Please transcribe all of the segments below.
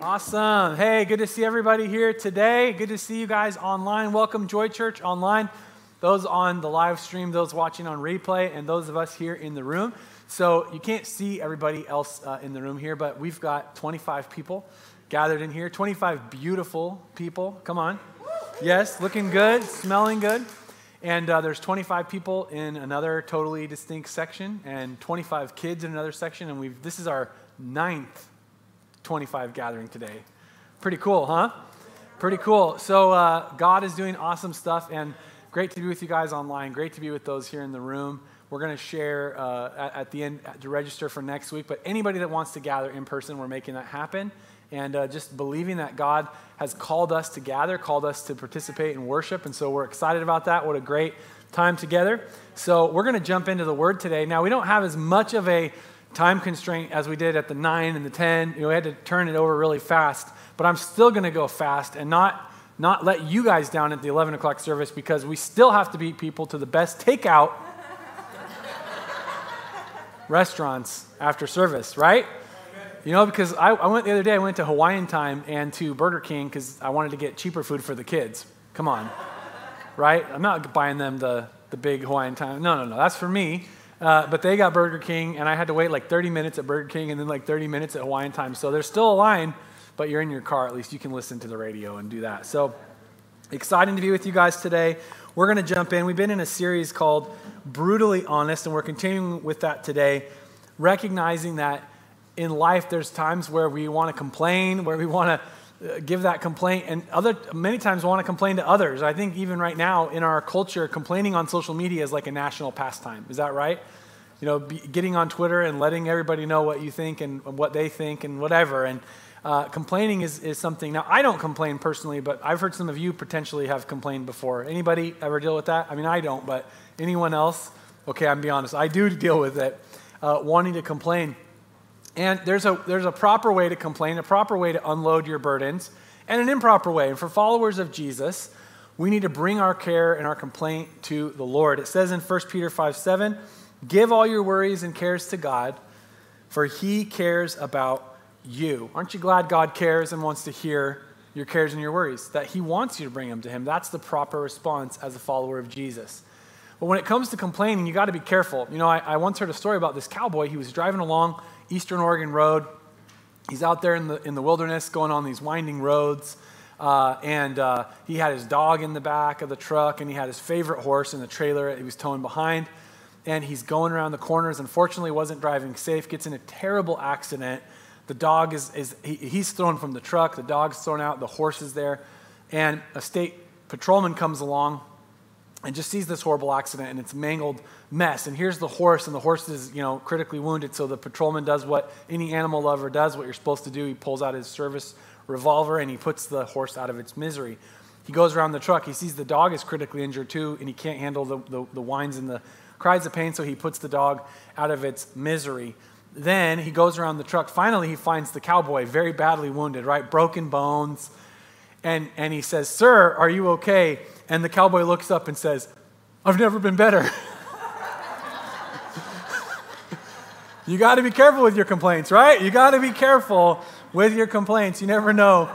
Awesome. Hey, good to see everybody here today. Good to see you guys online. Welcome, Joy Church online. Those on the live stream, those watching on replay, and those of us here in the room. So you can't see everybody else uh, in the room here, but we've got 25 people gathered in here. 25 beautiful people. Come on. Yes, looking good, smelling good. And uh, there's 25 people in another totally distinct section, and 25 kids in another section. And we've this is our ninth 25 gathering today. Pretty cool, huh? Pretty cool. So uh, God is doing awesome stuff, and great to be with you guys online. Great to be with those here in the room. We're going to share uh, at, at, the end to register for next week. But anybody that wants to gather in person, we're making that happen. And uh, just believing that God has called us to gather, called us to participate in worship. And so we're excited about that. What a great time together. So we're going to jump into the word today. Now, we don't have as much of a time constraint as we did at the 9 and the 10. You know, we had to turn it over really fast. But I'm still going to go fast and not, not let you guys down at the 11 o'clock service because we still have to beat people to the best takeout restaurants after service, right? You know, because I, I, went the other day, I went to Hawaiian Time and to Burger King because I wanted to get cheaper food for the kids. Come on, right? I'm not buying them the, the big Hawaiian Time. No, no, no, that's for me. Uh, but they got Burger King, and I had to wait like 30 minutes at Burger King and then like 30 minutes at Hawaiian Time. So there's still a line, but you're in your car. At least you can listen to the radio and do that. So exciting to be with you guys today. We're going to jump in. We've been in a series called Brutally Honest, and we're continuing with that today, recognizing that in life there's times where we want to complain, where we want to give that complaint and other many times want to complain to others. I think even right now in our culture complaining on social media is like a national pastime. Is that right? You know be, getting on twitter and letting everybody know what you think and what they think and whatever and uh, complaining is, is something now i don't complain personally but i've heard some of you potentially have complained before. Anybody ever deal with that? I mean i don't but anyone else? Okay i'm be honest i do deal with it. Uh, wanting to complain and there's a, there's a proper way to complain, a proper way to unload your burdens, and an improper way. And for followers of Jesus, we need to bring our care and our complaint to the Lord. It says in 1 Peter 5 7, Give all your worries and cares to God, for he cares about you. Aren't you glad God cares and wants to hear your cares and your worries? That he wants you to bring them to him. That's the proper response as a follower of Jesus. But when it comes to complaining, you got to be careful. You know, I, I once heard a story about this cowboy. He was driving along Eastern Oregon Road. He's out there in the, in the wilderness going on these winding roads. Uh, and uh, he had his dog in the back of the truck, and he had his favorite horse in the trailer he was towing behind. And he's going around the corners. Unfortunately, wasn't driving safe. Gets in a terrible accident. The dog is, is he, he's thrown from the truck. The dog's thrown out. The horse is there. And a state patrolman comes along and just sees this horrible accident and it's mangled mess. And here's the horse, and the horse is, you know, critically wounded. So the patrolman does what any animal lover does, what you're supposed to do. He pulls out his service revolver and he puts the horse out of its misery. He goes around the truck. He sees the dog is critically injured too, and he can't handle the, the, the whines and the cries of pain, so he puts the dog out of its misery. Then he goes around the truck. Finally, he finds the cowboy very badly wounded, right? Broken bones. And, and he says, Sir, are you okay? And the cowboy looks up and says, I've never been better. you got to be careful with your complaints, right? You got to be careful with your complaints. You never know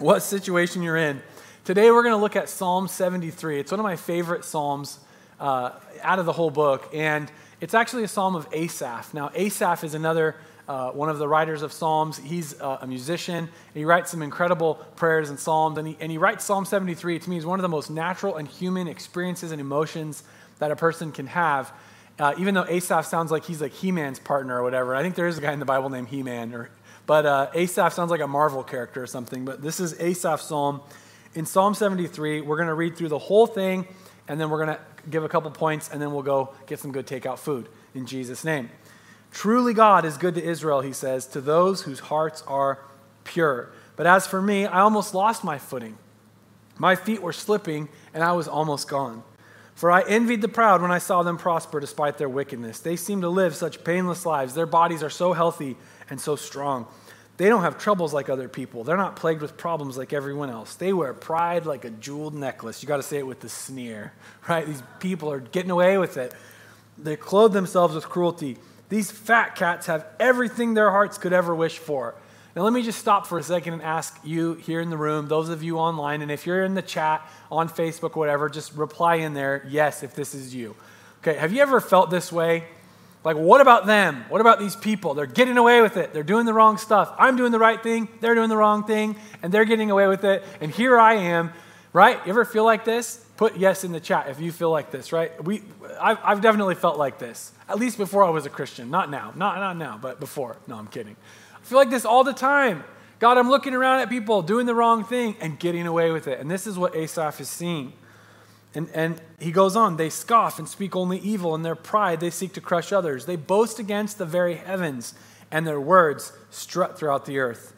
what situation you're in. Today we're going to look at Psalm 73. It's one of my favorite Psalms uh, out of the whole book. And it's actually a Psalm of Asaph. Now, Asaph is another uh, one of the writers of Psalms. He's uh, a musician, and he writes some incredible prayers and Psalms. And he, and he writes Psalm 73. To me, is one of the most natural and human experiences and emotions that a person can have. Uh, even though Asaph sounds like he's like He-Man's partner or whatever. I think there is a guy in the Bible named He-Man, or, but uh, Asaph sounds like a Marvel character or something. But this is Asaph's psalm. In Psalm 73, we're going to read through the whole thing, and then we're going to give a couple points, and then we'll go get some good takeout food in Jesus' name. Truly, God is good to Israel, he says, to those whose hearts are pure. But as for me, I almost lost my footing. My feet were slipping, and I was almost gone. For I envied the proud when I saw them prosper despite their wickedness. They seem to live such painless lives. Their bodies are so healthy and so strong. They don't have troubles like other people. They're not plagued with problems like everyone else. They wear pride like a jeweled necklace. You got to say it with the sneer, right? These people are getting away with it. They clothe themselves with cruelty. These fat cats have everything their hearts could ever wish for. Now, let me just stop for a second and ask you here in the room, those of you online, and if you're in the chat on Facebook, whatever, just reply in there, yes, if this is you. Okay, have you ever felt this way? Like, what about them? What about these people? They're getting away with it. They're doing the wrong stuff. I'm doing the right thing. They're doing the wrong thing, and they're getting away with it. And here I am, right? You ever feel like this? Put yes in the chat if you feel like this, right? We, I've, I've definitely felt like this, at least before I was a Christian. Not now, not, not now, but before. No, I'm kidding. I feel like this all the time. God, I'm looking around at people doing the wrong thing and getting away with it. And this is what Asaph is seeing. And, and he goes on, they scoff and speak only evil. In their pride, they seek to crush others. They boast against the very heavens, and their words strut throughout the earth.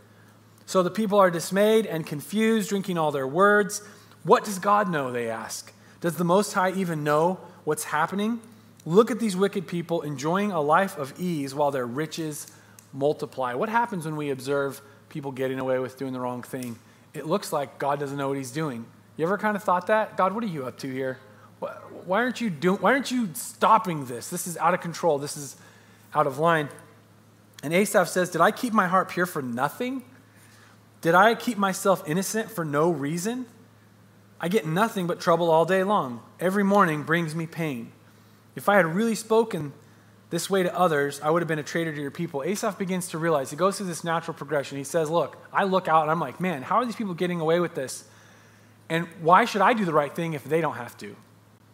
So the people are dismayed and confused, drinking all their words. What does God know? They ask. Does the Most High even know what's happening? Look at these wicked people enjoying a life of ease while their riches multiply. What happens when we observe people getting away with doing the wrong thing? It looks like God doesn't know what he's doing. You ever kind of thought that? God, what are you up to here? Why aren't you doing why aren't you stopping this? This is out of control. This is out of line. And Asaph says, Did I keep my heart pure for nothing? Did I keep myself innocent for no reason? I get nothing but trouble all day long. Every morning brings me pain. If I had really spoken this way to others, I would have been a traitor to your people. Asaph begins to realize, he goes through this natural progression. He says, Look, I look out and I'm like, man, how are these people getting away with this? And why should I do the right thing if they don't have to?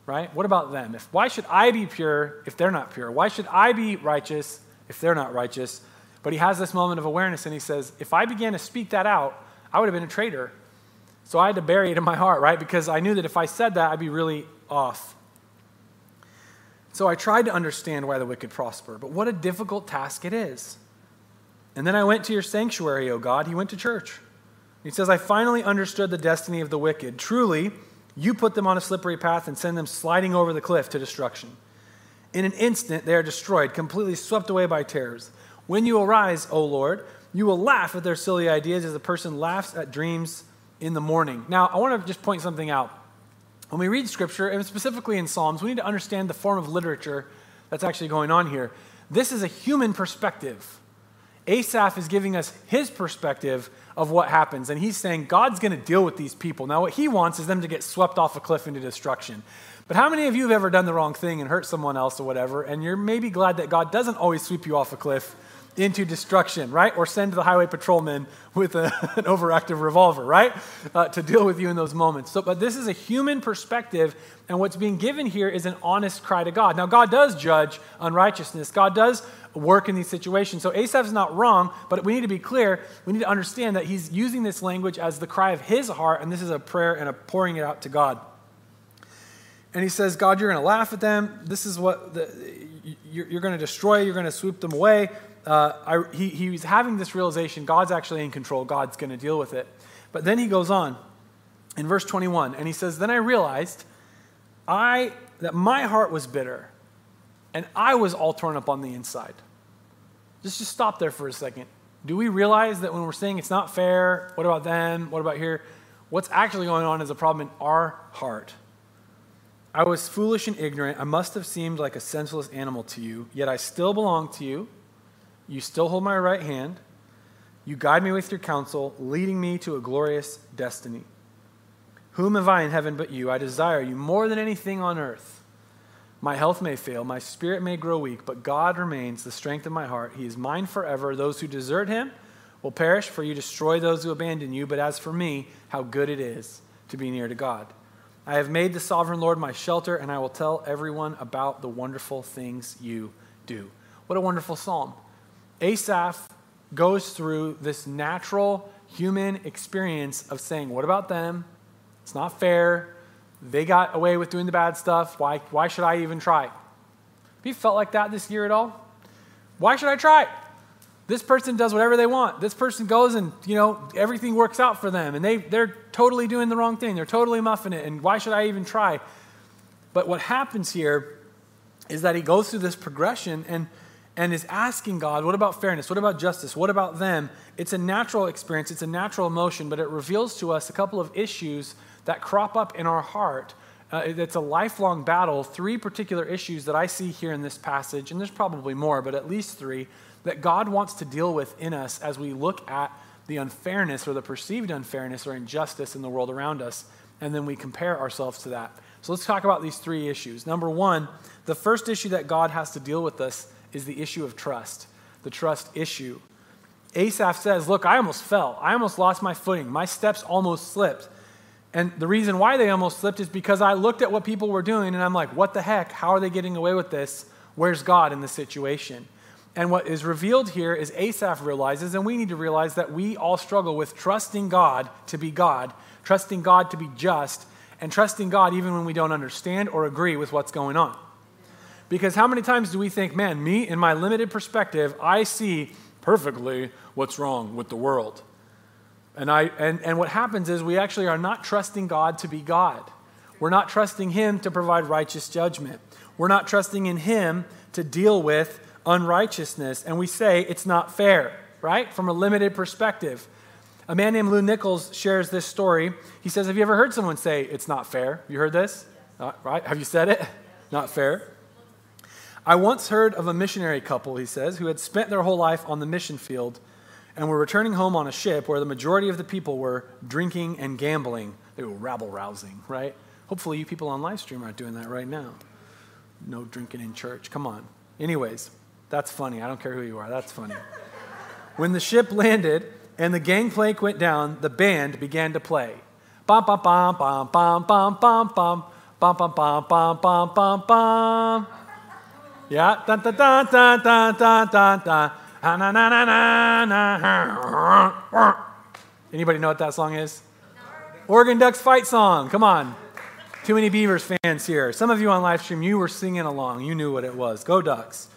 Right? What about them? If, why should I be pure if they're not pure? Why should I be righteous if they're not righteous? But he has this moment of awareness and he says, if I began to speak that out, I would have been a traitor. So I had to bury it in my heart, right? Because I knew that if I said that, I'd be really off. So I tried to understand why the wicked prosper, but what a difficult task it is. And then I went to your sanctuary, O God. He went to church. He says, I finally understood the destiny of the wicked. Truly, you put them on a slippery path and send them sliding over the cliff to destruction. In an instant, they are destroyed, completely swept away by terrors. When you arise, O Lord, you will laugh at their silly ideas as a person laughs at dreams in the morning. Now, I want to just point something out. When we read scripture, and specifically in Psalms, we need to understand the form of literature that's actually going on here. This is a human perspective. Asaph is giving us his perspective of what happens, and he's saying God's going to deal with these people. Now, what he wants is them to get swept off a cliff into destruction. But how many of you have ever done the wrong thing and hurt someone else or whatever, and you're maybe glad that God doesn't always sweep you off a cliff into destruction, right? Or send the highway patrolman with a, an overactive revolver, right? Uh, to deal with you in those moments. So, but this is a human perspective, and what's being given here is an honest cry to God. Now, God does judge unrighteousness, God does work in these situations. So, Asaph's not wrong, but we need to be clear. We need to understand that he's using this language as the cry of his heart, and this is a prayer and a pouring it out to God. And he says, God, you're going to laugh at them. This is what the, you're, you're going to destroy, you're going to sweep them away uh, I, he, he's having this realization God's actually in control, God's going to deal with it. But then he goes on in verse 21, and he says, Then I realized I, that my heart was bitter, and I was all torn up on the inside. Just, just stop there for a second. Do we realize that when we're saying it's not fair, what about them, what about here? What's actually going on is a problem in our heart. I was foolish and ignorant. I must have seemed like a senseless animal to you, yet I still belong to you. You still hold my right hand. You guide me with your counsel, leading me to a glorious destiny. Whom have I in heaven but you? I desire you more than anything on earth. My health may fail, my spirit may grow weak, but God remains the strength of my heart. He is mine forever. Those who desert him will perish, for you destroy those who abandon you. But as for me, how good it is to be near to God. I have made the sovereign Lord my shelter, and I will tell everyone about the wonderful things you do. What a wonderful psalm. Asaph goes through this natural human experience of saying, What about them? It's not fair. They got away with doing the bad stuff. Why, why should I even try? Have you felt like that this year at all? Why should I try? This person does whatever they want. This person goes and, you know, everything works out for them. And they, they're totally doing the wrong thing. They're totally muffing it. And why should I even try? But what happens here is that he goes through this progression and and is asking God, what about fairness? What about justice? What about them? It's a natural experience, it's a natural emotion, but it reveals to us a couple of issues that crop up in our heart Uh, it's a lifelong battle. Three particular issues that I see here in this passage, and there's probably more, but at least three, that God wants to deal with in us as we look at the unfairness or the perceived unfairness or injustice in the world around us, and then we compare ourselves to that. So let's talk about these three issues. Number one, the first issue that God has to deal with us is the issue of trust, the trust issue. Asaph says, Look, I almost fell. I almost lost my footing. My steps almost slipped. And the reason why they almost slipped is because I looked at what people were doing and I'm like, What the heck? How are they getting away with this? Where's God in the situation? And what is revealed here is Asaph realizes, and we need to realize that we all struggle with trusting God to be God, trusting God to be just, and trusting God even when we don't understand or agree with what's going on. Because how many times do we think, man, me, in my limited perspective, I see perfectly what's wrong with the world. And, I, and, and what happens is we actually are not trusting God to be God. We're not trusting Him to provide righteous judgment. We're not trusting in Him to deal with unrighteousness. And we say it's not fair, right? From a limited perspective. A man named Lou Nichols shares this story. He says, Have you ever heard someone say it's not fair? You heard this? Uh, right? Have you said it? Not fair. I once heard of a missionary couple, he says, who had spent their whole life on the mission field and were returning home on a ship where the majority of the people were drinking and gambling. They were rabble rousing, right? Hopefully, you people on live stream aren't doing that right now. No drinking in church. Come on. Anyways, that's funny. I don't care who you are. That's funny. when the ship landed and the gangplank went down, the band began to play. Bum, bum, bum, bum, bum, bum, bum, bum. Bum, bum, bum, bum, bum, bum, bum. Yeah. Dun, dun, dun, dun, dun, dun, dun, dun. Anybody know what that song is? Oregon Ducks fight song. Come on. Too many Beavers fans here. Some of you on live stream, you were singing along. You knew what it was. Go Ducks.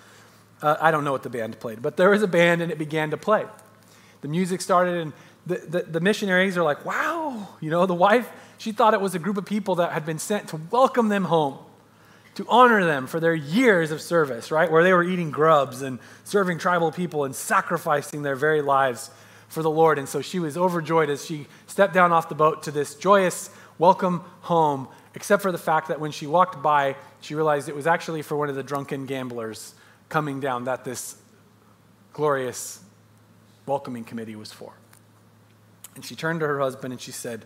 Uh, I don't know what the band played, but there was a band and it began to play. The music started, and the, the, the missionaries are like, wow. You know, the wife, she thought it was a group of people that had been sent to welcome them home to honor them for their years of service, right? Where they were eating grubs and serving tribal people and sacrificing their very lives for the Lord. And so she was overjoyed as she stepped down off the boat to this joyous welcome home, except for the fact that when she walked by, she realized it was actually for one of the drunken gamblers coming down that this glorious welcoming committee was for. And she turned to her husband and she said,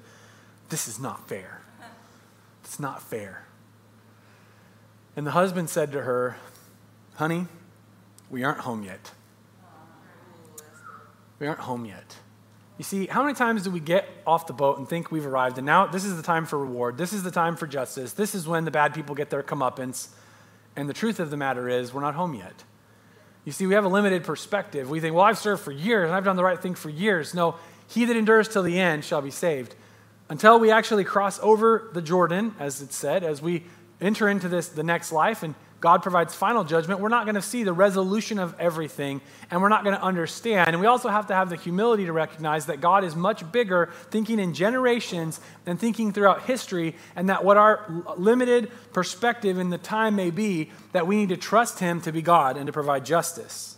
This is not fair. It's not fair. And the husband said to her, Honey, we aren't home yet. We aren't home yet. You see, how many times do we get off the boat and think we've arrived, and now this is the time for reward, this is the time for justice, this is when the bad people get their comeuppance, and the truth of the matter is, we're not home yet. You see, we have a limited perspective. We think, well, I've served for years, and I've done the right thing for years. No, he that endures till the end shall be saved. Until we actually cross over the Jordan, as it said, as we enter into this the next life and God provides final judgment, we're not going to see the resolution of everything and we're not going to understand. And we also have to have the humility to recognize that God is much bigger, thinking in generations and thinking throughout history, and that what our limited perspective in the time may be, that we need to trust Him to be God and to provide justice.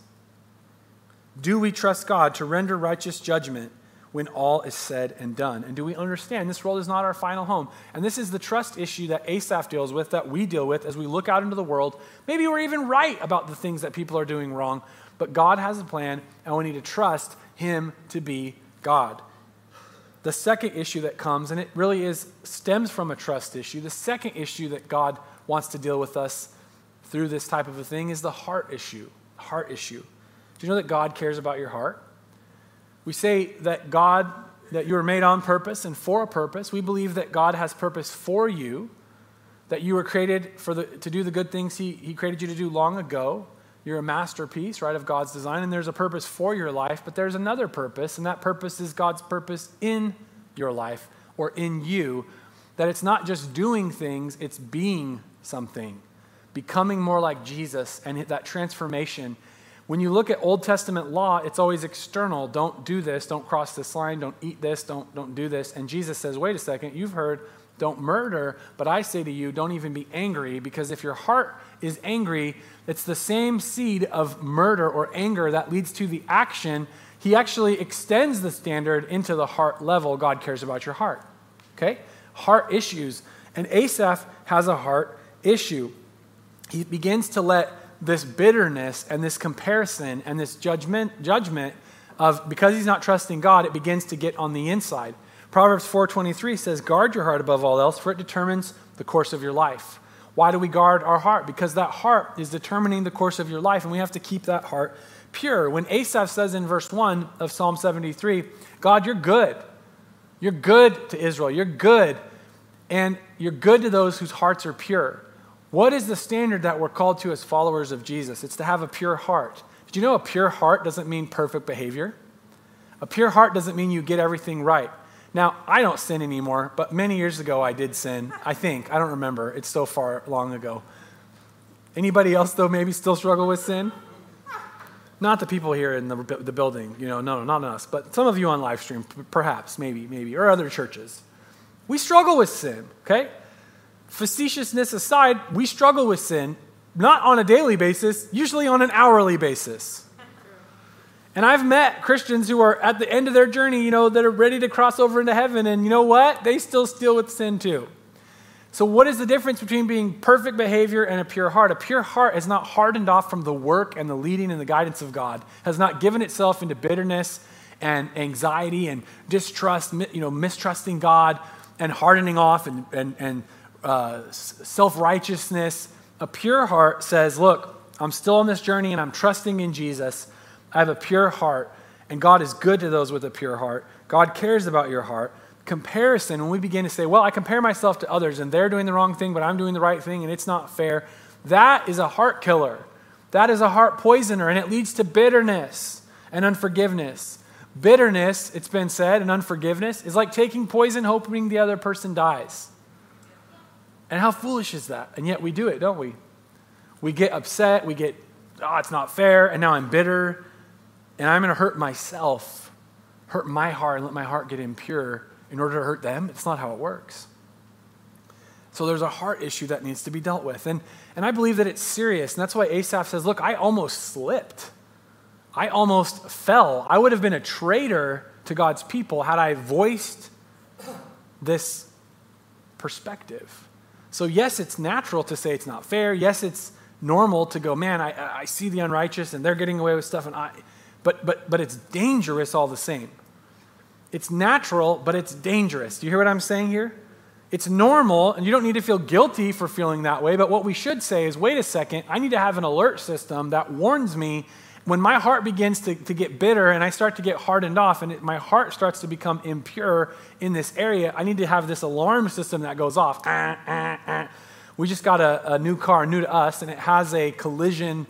Do we trust God to render righteous judgment when all is said and done? And do we understand this world is not our final home? And this is the trust issue that Asaph deals with, that we deal with as we look out into the world. Maybe we're even right about the things that people are doing wrong, but God has a plan, and we need to trust Him to be God. The second issue that comes, and it really is stems from a trust issue, the second issue that God wants to deal with us through this type of a thing is the heart issue. Heart issue. Do you know that God cares about your heart? We say that God, that you were made on purpose and for a purpose. We believe that God has purpose for you, that you were created for the, to do the good things he, he created you to do long ago. You're a masterpiece, right, of God's design, and there's a purpose for your life, but there's another purpose, and that purpose is God's purpose in your life or in you. That it's not just doing things, it's being something, becoming more like Jesus, and that transformation when you look at Old Testament law, it's always external. Don't do this, don't cross this line, don't eat this, don't, don't do this. And Jesus says, wait a second, you've heard, don't murder, but I say to you, don't even be angry, because if your heart is angry, it's the same seed of murder or anger that leads to the action. He actually extends the standard into the heart level. God cares about your heart. Okay? Heart issues. And Asaph has a heart issue. He begins to let this bitterness and this comparison and this judgment, judgment of because he's not trusting God, it begins to get on the inside. Proverbs 4:23 says, "Guard your heart above all else, for it determines the course of your life." Why do we guard our heart? Because that heart is determining the course of your life, and we have to keep that heart pure. When Asaph says in verse 1 of Psalm 73, God, you're good. You're good to Israel. You're good. And you're good to those whose hearts are pure. What is the standard that we're called to as followers of Jesus? It's to have a pure heart. Did you know a pure heart doesn't mean perfect behavior? A pure heart doesn't mean you get everything right. Now, I don't sin anymore, but many years ago I did sin. I think. I don't remember. It's so far long ago. Anybody else, though, maybe still struggle with sin? Not the people here in the, the building, you know, no, no, not us, but some of you on live stream, perhaps, maybe, maybe, or other churches. We struggle with sin, okay? Facetiousness aside, we struggle with sin, not on a daily basis, usually on an hourly basis. And I've met Christians who are at the end of their journey, you know, that are ready to cross over into heaven, and you know what? They still deal with sin too. So, what is the difference between being perfect behavior and a pure heart? A pure heart is not hardened off from the work and the leading and the guidance of God, has not given itself into bitterness and anxiety and distrust, you know, mistrusting God and hardening off and, and, and uh, self righteousness. A pure heart says, Look, I'm still on this journey and I'm trusting in Jesus. I have a pure heart, and God is good to those with a pure heart. God cares about your heart comparison, when we begin to say, well, I compare myself to others and they're doing the wrong thing, but I'm doing the right thing and it's not fair, that is a heart killer. That is a heart poisoner and it leads to bitterness and unforgiveness. Bitterness, it's been said, and unforgiveness is like taking poison hoping the other person dies. And how foolish is that? And yet we do it, don't we? We get upset, we get, oh, it's not fair, and now I'm bitter, and I'm going to hurt myself, hurt my heart, and let my heart get impure in order to hurt them. It's not how it works. So there's a heart issue that needs to be dealt with. And, and I believe that it's serious. And that's why Asaph says, Look, I almost slipped. I almost fell. I would have been a traitor to God's people had I voiced this perspective. So, yes, it's natural to say it's not fair. Yes, it's normal to go, man, I, I see the unrighteous and they're getting away with stuff, and I, but, but, but it's dangerous all the same. It's natural, but it's dangerous. Do you hear what I'm saying here? It's normal, and you don't need to feel guilty for feeling that way, but what we should say is wait a second, I need to have an alert system that warns me when my heart begins to, to get bitter and I start to get hardened off and it, my heart starts to become impure in this area, I need to have this alarm system that goes off. Ah, ah, ah. We just got a, a new car, new to us, and it has a collision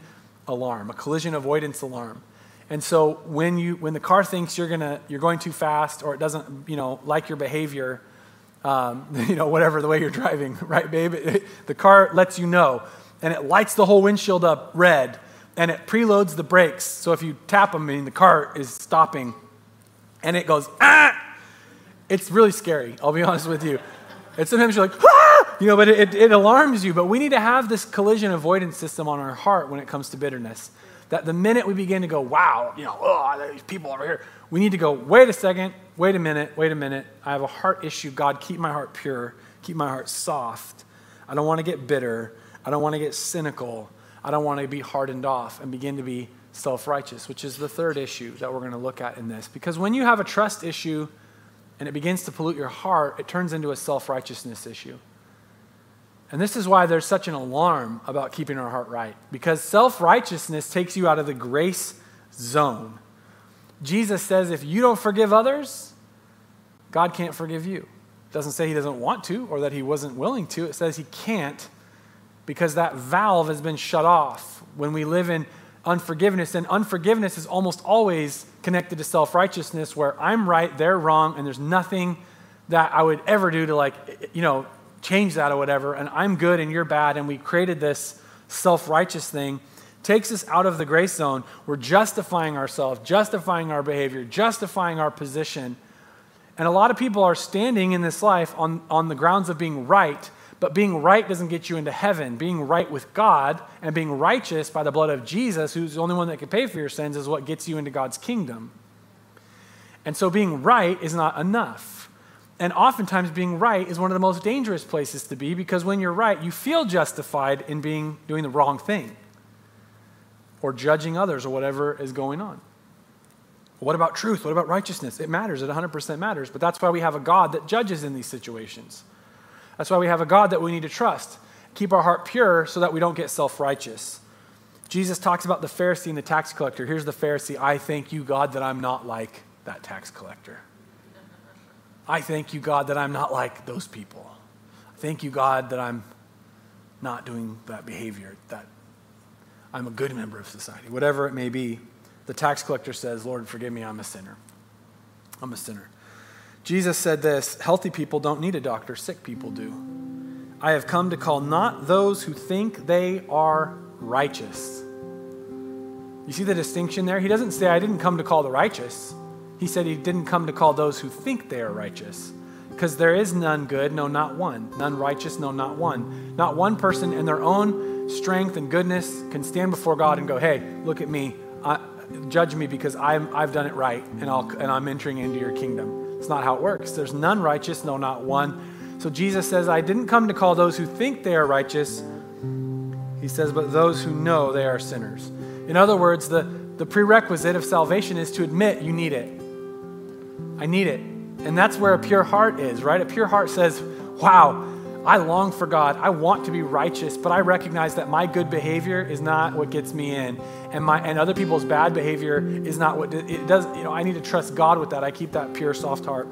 alarm, a collision avoidance alarm. And so when you when the car thinks you're gonna you're going too fast or it doesn't you know like your behavior, um, you know whatever the way you're driving, right, babe? It, the car lets you know, and it lights the whole windshield up red, and it preloads the brakes. So if you tap them, I mean the car is stopping, and it goes ah. It's really scary. I'll be honest with you. And sometimes you're like ah, you know, but it, it alarms you. But we need to have this collision avoidance system on our heart when it comes to bitterness that the minute we begin to go, wow, you know, oh, these people over here, we need to go, wait a second, wait a minute, wait a minute. I have a heart issue. God, keep my heart pure, keep my heart soft. I don't want to get bitter. I don't want to get cynical. I don't want to be hardened off and begin to be self righteous, which is the third issue that we're going to look at in this. Because when you have a trust issue and it begins to pollute your heart, it turns into a self righteousness issue. And this is why there's such an alarm about keeping our heart right, because self righteousness takes you out of the grace zone. Jesus says if you don't forgive others, God can't forgive you. It doesn't say he doesn't want to or that he wasn't willing to. It says he can't because that valve has been shut off when we live in unforgiveness. And unforgiveness is almost always connected to self righteousness, where I'm right, they're wrong, and there's nothing that I would ever do to, like, you know, change that or whatever, and I'm good and you're bad, and we created this self righteous thing, takes us out of the grace zone. We're justifying ourselves, justifying our behavior, justifying our position. And a lot of people are standing in this life on, on the grounds of being right, but being right doesn't get you into heaven. Being right with God and being righteous by the blood of Jesus, who's the only one that can pay for your sins, is what gets you into God's kingdom. And so being right is not enough. And oftentimes, being right is one of the most dangerous places to be because when you're right, you feel justified in being, doing the wrong thing or judging others or whatever is going on. What about truth? What about righteousness? It matters. It 100% matters. But that's why we have a God that judges in these situations. That's why we have a God that we need to trust. Keep our heart pure so that we don't get self righteous. Jesus talks about the Pharisee and the tax collector. Here's the Pharisee I thank you, God, that I'm not like that tax collector. I thank you, God, that I'm not like those people. Thank you, God, that I'm not doing that behavior, that I'm a good member of society. Whatever it may be, the tax collector says, Lord, forgive me, I'm a sinner. I'm a sinner. Jesus said this healthy people don't need a doctor, sick people do. I have come to call not those who think they are righteous. You see the distinction there? He doesn't say, I didn't come to call the righteous. He said he didn't come to call those who think they are righteous. Because there is none good, no, not one. None righteous, no, not one. Not one person in their own strength and goodness can stand before God and go, hey, look at me. I, judge me because I'm, I've done it right and, I'll, and I'm entering into your kingdom. It's not how it works. There's none righteous, no, not one. So Jesus says, I didn't come to call those who think they are righteous. He says, but those who know they are sinners. In other words, the, the prerequisite of salvation is to admit you need it. I need it. And that's where a pure heart is, right? A pure heart says, wow, I long for God. I want to be righteous, but I recognize that my good behavior is not what gets me in, and my and other people's bad behavior is not what it does. You know, I need to trust God with that. I keep that pure, soft heart.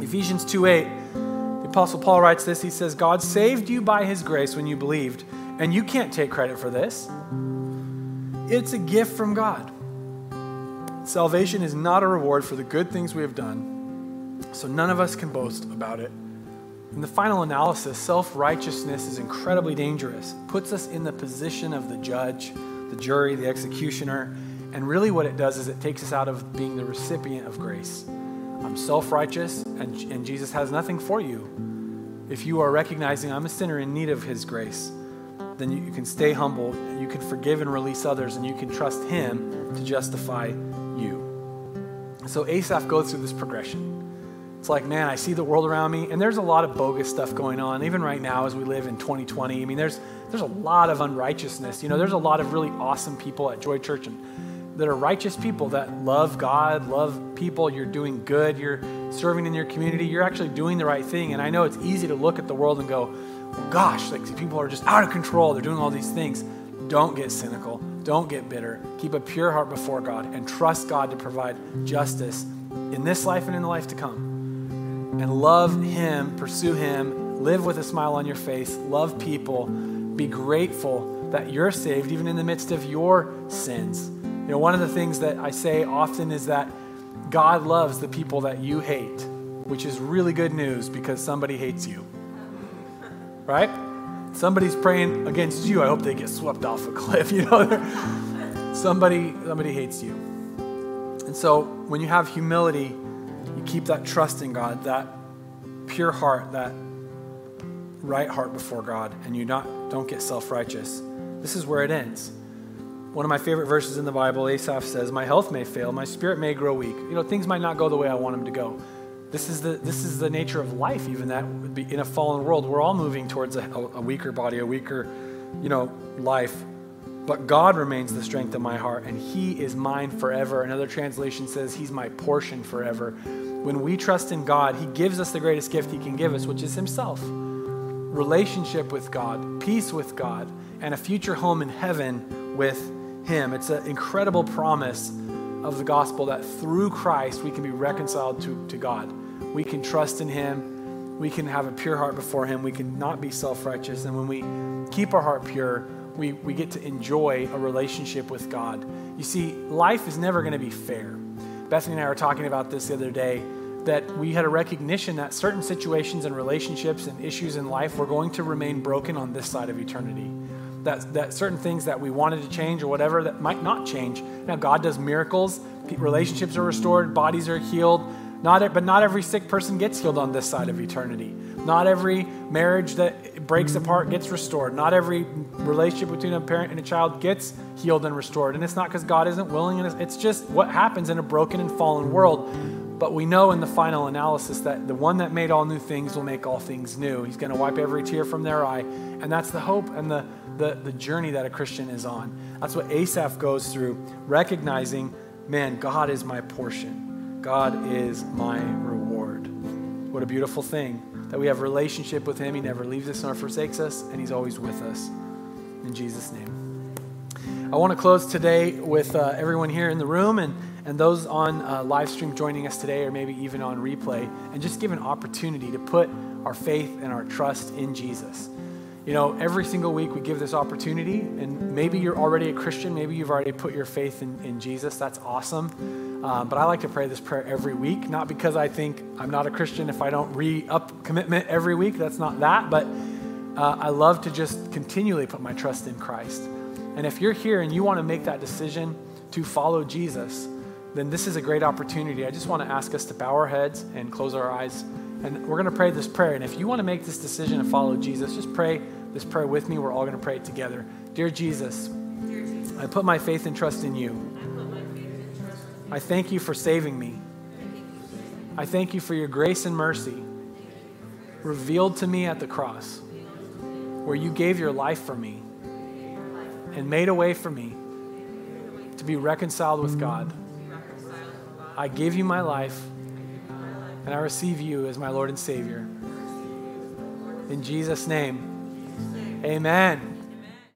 Ephesians 2:8, the Apostle Paul writes this. He says, "God saved you by His grace when you believed, and you can't take credit for this. It's a gift from God. Salvation is not a reward for the good things we have done, so none of us can boast about it." In the final analysis, self righteousness is incredibly dangerous. It puts us in the position of the judge, the jury, the executioner, and really what it does is it takes us out of being the recipient of grace. I'm self righteous, and, and Jesus has nothing for you. If you are recognizing I'm a sinner in need of his grace, then you, you can stay humble, you can forgive and release others, and you can trust him to justify you. So Asaph goes through this progression. It's like, man, I see the world around me, and there's a lot of bogus stuff going on, even right now as we live in 2020. I mean, there's there's a lot of unrighteousness. You know, there's a lot of really awesome people at Joy Church and that are righteous people that love God, love people. You're doing good. You're serving in your community. You're actually doing the right thing. And I know it's easy to look at the world and go, well, gosh, like people are just out of control. They're doing all these things. Don't get cynical. Don't get bitter. Keep a pure heart before God and trust God to provide justice in this life and in the life to come and love Him, pursue Him, live with a smile on your face, love people, be grateful that you're saved even in the midst of your sins. You know, one of the things that I say often is that God loves the people that you hate, which is really good news because somebody hates you. Right? Somebody's praying against you. I hope they get swept off a cliff. You know, somebody somebody hates you. And so when you have humility, keep that trust in God, that pure heart, that right heart before God, and you not don't get self-righteous. This is where it ends. One of my favorite verses in the Bible, Asaph says, My health may fail, my spirit may grow weak. You know, things might not go the way I want them to go. This is the, this is the nature of life, even that in a fallen world. We're all moving towards a, a weaker body, a weaker, you know, life. But God remains the strength of my heart, and He is mine forever. Another translation says, He's my portion forever. When we trust in God, He gives us the greatest gift He can give us, which is Himself relationship with God, peace with God, and a future home in heaven with Him. It's an incredible promise of the gospel that through Christ we can be reconciled to, to God. We can trust in Him. We can have a pure heart before Him. We can not be self righteous. And when we keep our heart pure, we, we get to enjoy a relationship with God. You see, life is never going to be fair. Bethany and I were talking about this the other day that we had a recognition that certain situations and relationships and issues in life were going to remain broken on this side of eternity. That, that certain things that we wanted to change or whatever that might not change. Now, God does miracles, relationships are restored, bodies are healed. Not, but not every sick person gets healed on this side of eternity. Not every marriage that breaks apart gets restored. Not every relationship between a parent and a child gets healed and restored. And it's not because God isn't willing, it's just what happens in a broken and fallen world. But we know in the final analysis that the one that made all new things will make all things new. He's going to wipe every tear from their eye. And that's the hope and the, the, the journey that a Christian is on. That's what Asaph goes through, recognizing, man, God is my portion, God is my reward. What a beautiful thing that we have relationship with him. He never leaves us nor forsakes us, and he's always with us. In Jesus' name. I want to close today with uh, everyone here in the room and, and those on uh, live stream joining us today, or maybe even on replay, and just give an opportunity to put our faith and our trust in Jesus. You know, every single week we give this opportunity, and maybe you're already a Christian, maybe you've already put your faith in, in Jesus. That's awesome. Um, but I like to pray this prayer every week, not because I think I'm not a Christian if I don't re up commitment every week. That's not that, but uh, I love to just continually put my trust in Christ. And if you're here and you want to make that decision to follow Jesus, then this is a great opportunity. I just want to ask us to bow our heads and close our eyes. And we're going to pray this prayer. And if you want to make this decision to follow Jesus, just pray this prayer with me. We're all going to pray it together. Dear Jesus, Dear Jesus I put my faith and trust in you. I thank you for saving me. I thank you for your grace and mercy revealed to me at the cross, where you gave your life for me and made a way for me to be reconciled with God. I give you my life and I receive you as my Lord and Savior. In Jesus' name, amen.